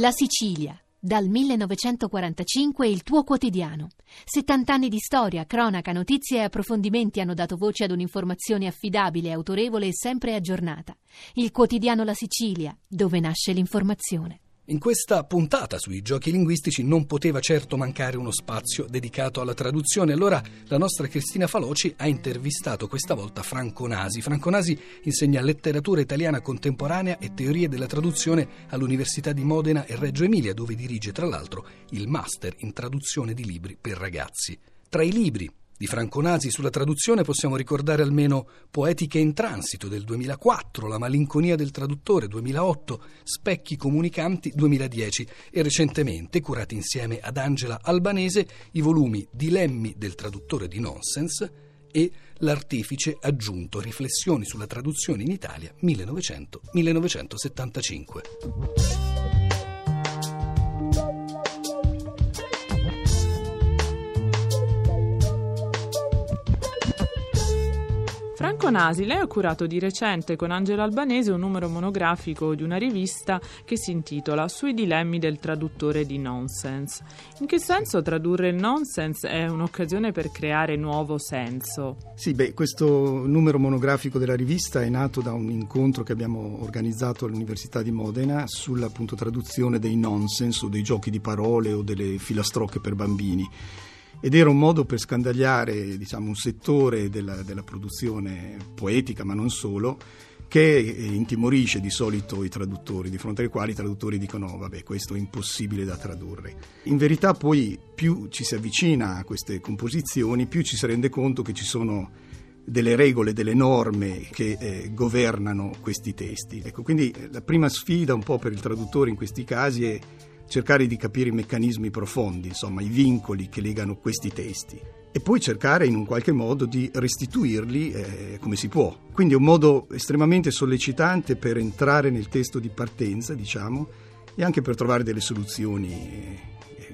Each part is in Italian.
La Sicilia, dal 1945 il tuo quotidiano. 70 anni di storia, cronaca, notizie e approfondimenti hanno dato voce ad un'informazione affidabile, autorevole e sempre aggiornata. Il quotidiano La Sicilia, dove nasce l'informazione. In questa puntata sui giochi linguistici non poteva certo mancare uno spazio dedicato alla traduzione. Allora la nostra Cristina Faloci ha intervistato questa volta Franco Nasi. Franco Nasi insegna letteratura italiana contemporanea e teorie della traduzione all'Università di Modena e Reggio Emilia, dove dirige tra l'altro il master in traduzione di libri per ragazzi. Tra i libri di Franco Nasi sulla traduzione possiamo ricordare almeno Poetiche in transito del 2004, La malinconia del traduttore 2008, Specchi comunicanti 2010 e recentemente, curati insieme ad Angela Albanese, i volumi Dilemmi del traduttore di Nonsense e L'artifice aggiunto Riflessioni sulla traduzione in Italia 1900-1975. Franco Nasi, lei ha curato di recente con Angelo Albanese un numero monografico di una rivista che si intitola Sui dilemmi del traduttore di nonsense. In che senso tradurre il nonsense è un'occasione per creare nuovo senso? Sì, beh, questo numero monografico della rivista è nato da un incontro che abbiamo organizzato all'Università di Modena sulla appunto, traduzione dei nonsense o dei giochi di parole o delle filastrocche per bambini ed era un modo per scandagliare diciamo, un settore della, della, produzione poetica, ma non solo, che intimorisce di solito i traduttori, di fronte ai quali i traduttori dicono no, vabbè questo è impossibile da tradurre. In verità poi più ci si avvicina a queste composizioni, più ci si rende conto che ci sono delle regole, delle norme che eh, governano questi testi. Ecco, quindi la prima sfida un po' per il traduttore in questi casi è cercare di capire i meccanismi profondi, insomma i vincoli che legano questi testi e poi cercare in un qualche modo di restituirli eh, come si può. Quindi è un modo estremamente sollecitante per entrare nel testo di partenza, diciamo, e anche per trovare delle soluzioni eh,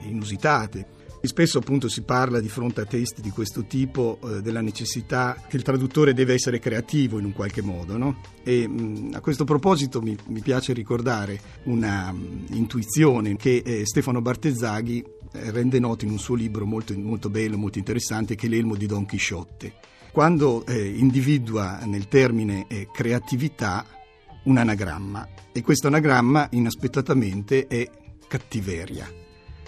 inusitate. Spesso appunto si parla di fronte a testi di questo tipo eh, della necessità che il traduttore deve essere creativo in un qualche modo, no? E mh, mm, a questo proposito mi, mi piace ricordare una um, intuizione che eh, Stefano Bartezzaghi eh, rende noto in un suo libro molto, molto bello, molto interessante, che è l'Elmo di Don Chisciotte. Quando eh, individua nel termine eh, creatività un anagramma e questo anagramma inaspettatamente è cattiveria.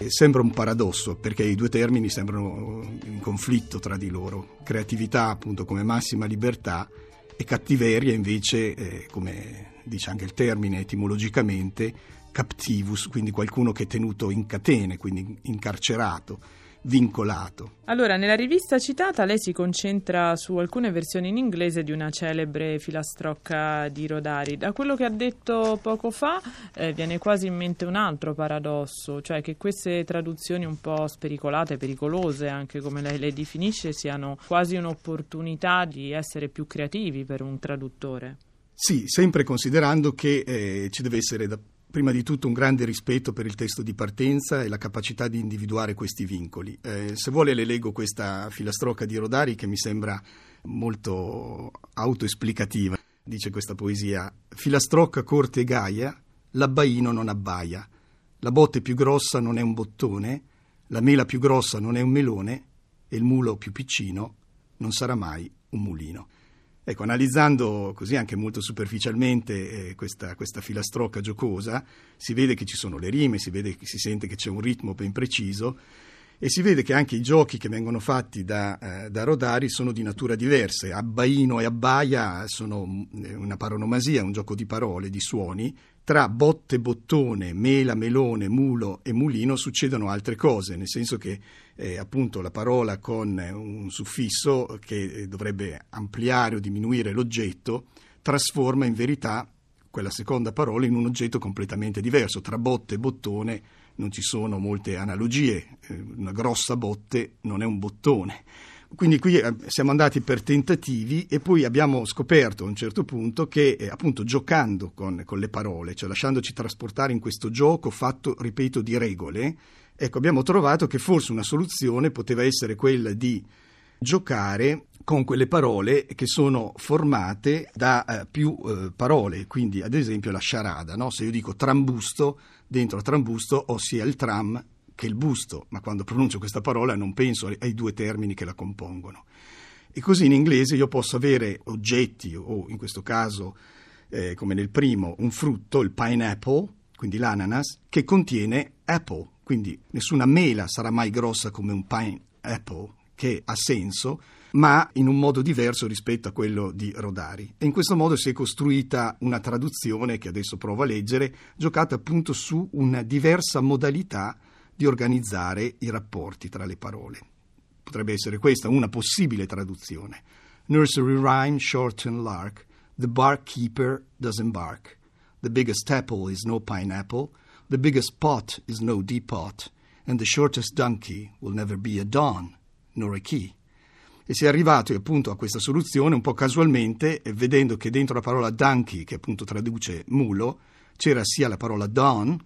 Sembra un paradosso perché i due termini sembrano in conflitto tra di loro. Creatività appunto come massima libertà e cattiveria invece, eh, come dice anche il termine etimologicamente, captivus, quindi qualcuno che è tenuto in catene, quindi incarcerato vincolato. Allora, nella rivista citata lei si concentra su alcune versioni in inglese di una celebre filastrocca di Rodari. Da quello che ha detto poco fa eh, viene quasi in mente un altro paradosso, cioè che queste traduzioni un po' spericolate, pericolose anche come lei le definisce, siano quasi un'opportunità di essere più creativi per un traduttore. Sì, sempre considerando che eh, ci deve essere da prima di tutto un grande rispetto per il testo di partenza e la capacità di individuare questi vincoli. Eh, se vuole le leggo questa filastrocca di Rodari che mi sembra molto autoesplicativa. Dice questa poesia: Filastrocca corte e gaia, l'abbaino non abbaia. La botte più grossa non è un bottone, la mela più grossa non è un melone e il mulo più piccino non sarà mai un mulino. Ecco, analizzando così anche molto superficialmente eh, questa, questa, filastrocca giocosa, si vede che ci sono le rime, si, vede, si sente che c'è un ritmo ben preciso e si vede che anche i giochi che vengono fatti da, eh, da Rodari sono di natura diversa. Abbaino e abbaia sono eh, una paronomasia, un gioco di parole, di suoni, tra botte, bottone, mela, melone, mulo e mulino succedono altre cose, nel senso che eh, appunto la parola con un suffisso che dovrebbe ampliare o diminuire l'oggetto trasforma in verità quella seconda parola in un oggetto completamente diverso. Tra botte e bottone non ci sono molte analogie, eh, una grossa botte non è un bottone. Quindi qui eh, siamo andati per tentativi e poi abbiamo scoperto a un certo punto che eh, appunto giocando con, con, le parole, cioè lasciandoci trasportare in questo gioco fatto, ripeto, di regole, ecco abbiamo trovato che forse una soluzione poteva essere quella di giocare con quelle parole che sono formate da eh, più eh, parole, quindi ad esempio la sciarada, no? se io dico trambusto dentro a trambusto, ossia il tram che il busto, ma quando pronuncio questa parola non penso ai due termini che la compongono. E così in inglese io posso avere oggetti, o in questo caso, eh, come nel primo, un frutto, il pineapple, quindi l'ananas, che contiene apple, quindi nessuna mela sarà mai grossa come un pineapple, che ha senso, ma in un modo diverso rispetto a quello di Rodari. E in questo modo si è costruita una traduzione che adesso provo a leggere, giocata appunto su una diversa modalità di organizzare i rapporti tra le parole. Potrebbe essere questa una possibile traduzione. Nursery rhyme, short and lark, the barkeeper doesn't bark. The biggest apple is no pineapple, the biggest pot is no depot, and the shortest donkey will never be a don, nor a key. E si è arrivati appunto a questa soluzione un po' casualmente, vedendo che dentro la parola donkey, che appunto traduce mulo, c'era sia la parola don,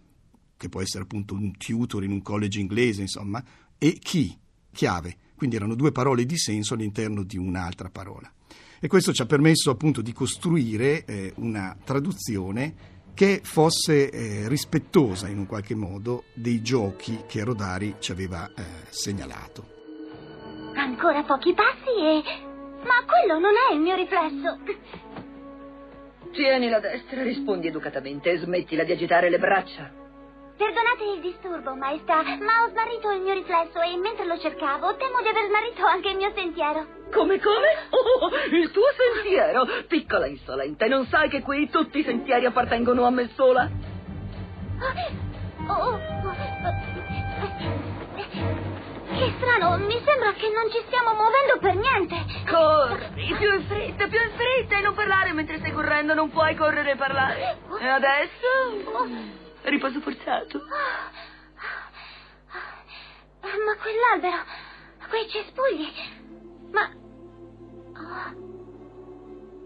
che può essere appunto un tutor in un college inglese, insomma, e key, chiave. Quindi erano due parole di senso all'interno di un'altra parola. E questo ci ha permesso appunto di costruire eh, una traduzione che fosse eh, rispettosa in un qualche modo dei giochi che Rodari ci aveva eh, segnalato. Ancora pochi passi e... Ma quello non è il mio riflesso. Tieni la destra, rispondi educatamente e smettila di agitare le braccia. Perdonate il disturbo, maestà, ma ho smarrito il mio riflesso e mentre lo cercavo temo di aver smarrito anche il mio sentiero. Come, come? Oh, il tuo sentiero? Piccola insolente, non sai che qui tutti i sentieri appartengono a me sola? Oh, oh, oh. Che strano, mi sembra che non ci stiamo muovendo per niente. Corri, più in fretta, più in fretta e non parlare mentre stai correndo, non puoi correre e parlare. E adesso? Riposo forzato. Ma quell'albero, quei cespugli. Ma.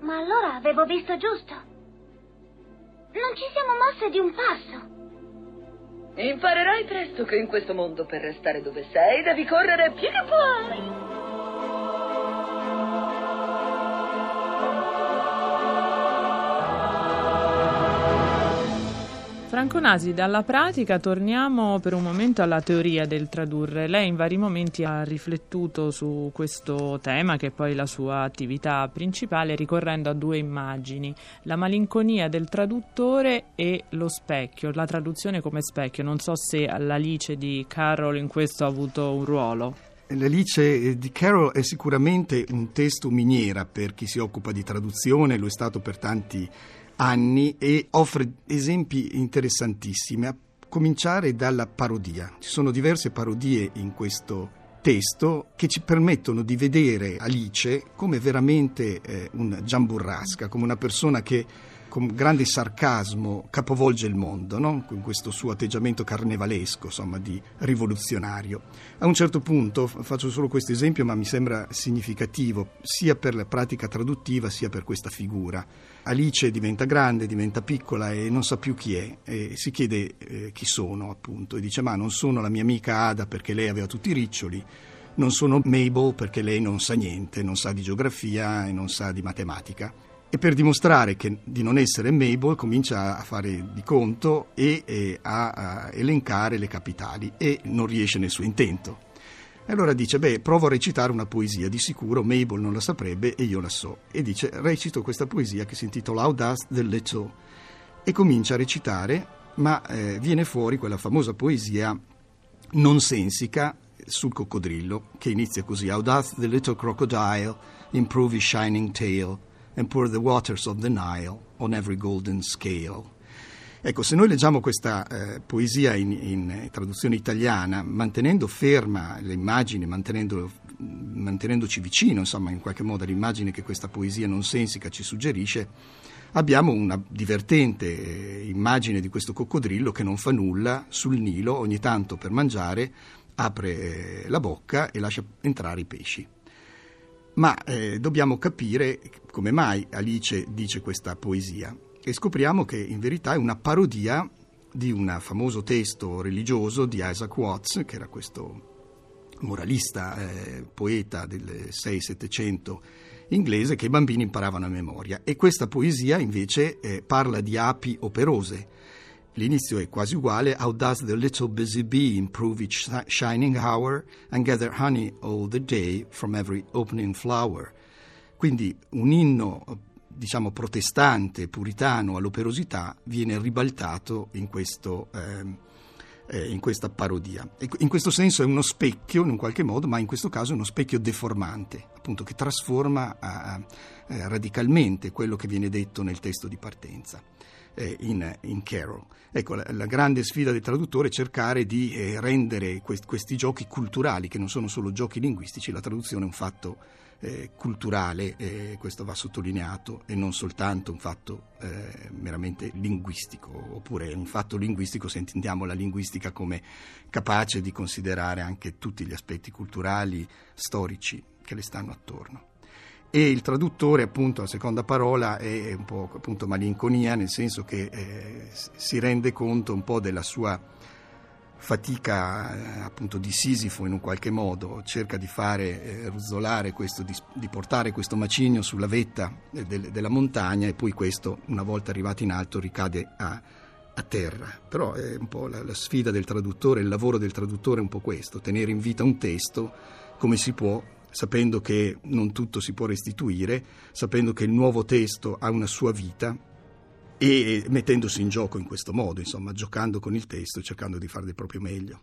Ma allora avevo visto giusto. Non ci siamo mosse di un passo. Imparerai presto che in questo mondo per restare dove sei devi correre più che Franco Nasi, dalla pratica torniamo per un momento alla teoria del tradurre. Lei in vari momenti ha riflettuto su questo tema, che è poi la sua attività principale, ricorrendo a due immagini, la malinconia del traduttore e lo specchio, la traduzione come specchio. Non so se l'Alice di Carroll in questo ha avuto un ruolo. L'Alice di Carroll è sicuramente un testo miniera per chi si occupa di traduzione, lo è stato per tanti anni e offre esempi interessantissimi, a cominciare dalla parodia. Ci sono diverse parodie in questo testo che ci permettono di vedere Alice come veramente eh, un giamburrasca, come una persona che con grande sarcasmo capovolge il mondo, no? con questo suo atteggiamento carnevalesco, insomma, di rivoluzionario. A un certo punto, faccio solo questo esempio, ma mi sembra significativo, sia per la pratica traduttiva, sia per questa figura. Alice diventa grande, diventa piccola e non sa più chi è, e si chiede eh, chi sono, appunto, e dice: Ma non sono la mia amica Ada perché lei aveva tutti i riccioli non sono Mabel perché lei non sa niente, non sa di geografia e non sa di matematica e per dimostrare che, di non essere Mabel comincia a fare di conto e, e a, a, elencare le capitali e non riesce nel suo intento. E allora dice, beh, provo a recitare una poesia, di sicuro Mabel non la saprebbe e io la so. E dice, recito questa poesia che si intitola Audace del Leto e comincia a recitare, ma eh, viene fuori quella famosa poesia nonsensica sul coccodrillo, che inizia così, Audace the little crocodile, improve his shining tail, and pour the waters of the Nile on every golden scale. Ecco, se noi leggiamo questa eh, poesia in, in, traduzione italiana, mantenendo ferma l'immagine, mantenendo, mantenendoci vicino, insomma, in qualche modo all'immagine che questa poesia nonsensica ci suggerisce, abbiamo una divertente eh, immagine di questo coccodrillo che non fa nulla sul Nilo, ogni tanto per mangiare apre eh, la bocca e lascia entrare i pesci. Ma eh, dobbiamo capire come mai Alice dice questa poesia e scopriamo che in verità è una parodia di un famoso testo religioso di Isaac Watts, che era questo moralista eh, poeta del 6-700 inglese che i bambini imparavano a memoria. E questa poesia invece eh, parla di api operose L'inizio è quasi uguale. How does the little busy bee improve each shining hour and gather honey all the day from every opening flower? Quindi un inno diciamo protestante, puritano all'operosità viene ribaltato in, questo, eh, eh, in questa parodia. In questo senso è uno specchio in un qualche modo, ma in questo caso è uno specchio deformante, appunto che trasforma eh, radicalmente quello che viene detto nel testo di partenza eh, in, in, Carol. Ecco, la, la, grande sfida del traduttore è cercare di eh, rendere quest, questi giochi culturali, che non sono solo giochi linguistici, la traduzione è un fatto eh, culturale, questo va sottolineato, e non soltanto un fatto eh, meramente linguistico, oppure un fatto linguistico se intendiamo la linguistica come capace di considerare anche tutti gli aspetti culturali, storici che le stanno attorno e il traduttore appunto la seconda parola è un po' appunto malinconia nel senso che eh, si rende conto un po' della sua fatica eh, appunto di Sisifo in un qualche modo cerca di fare eh, ruzzolare questo di, di, portare questo macigno sulla vetta del, della montagna e poi questo una volta arrivato in alto ricade a, a terra. Però è un po' la, la sfida del traduttore il lavoro del traduttore è un po' questo tenere in vita un testo come si può sapendo che non tutto si può restituire, sapendo che il nuovo testo ha una sua vita e mettendosi in gioco in questo modo, insomma, giocando con il testo e cercando di fare del proprio meglio.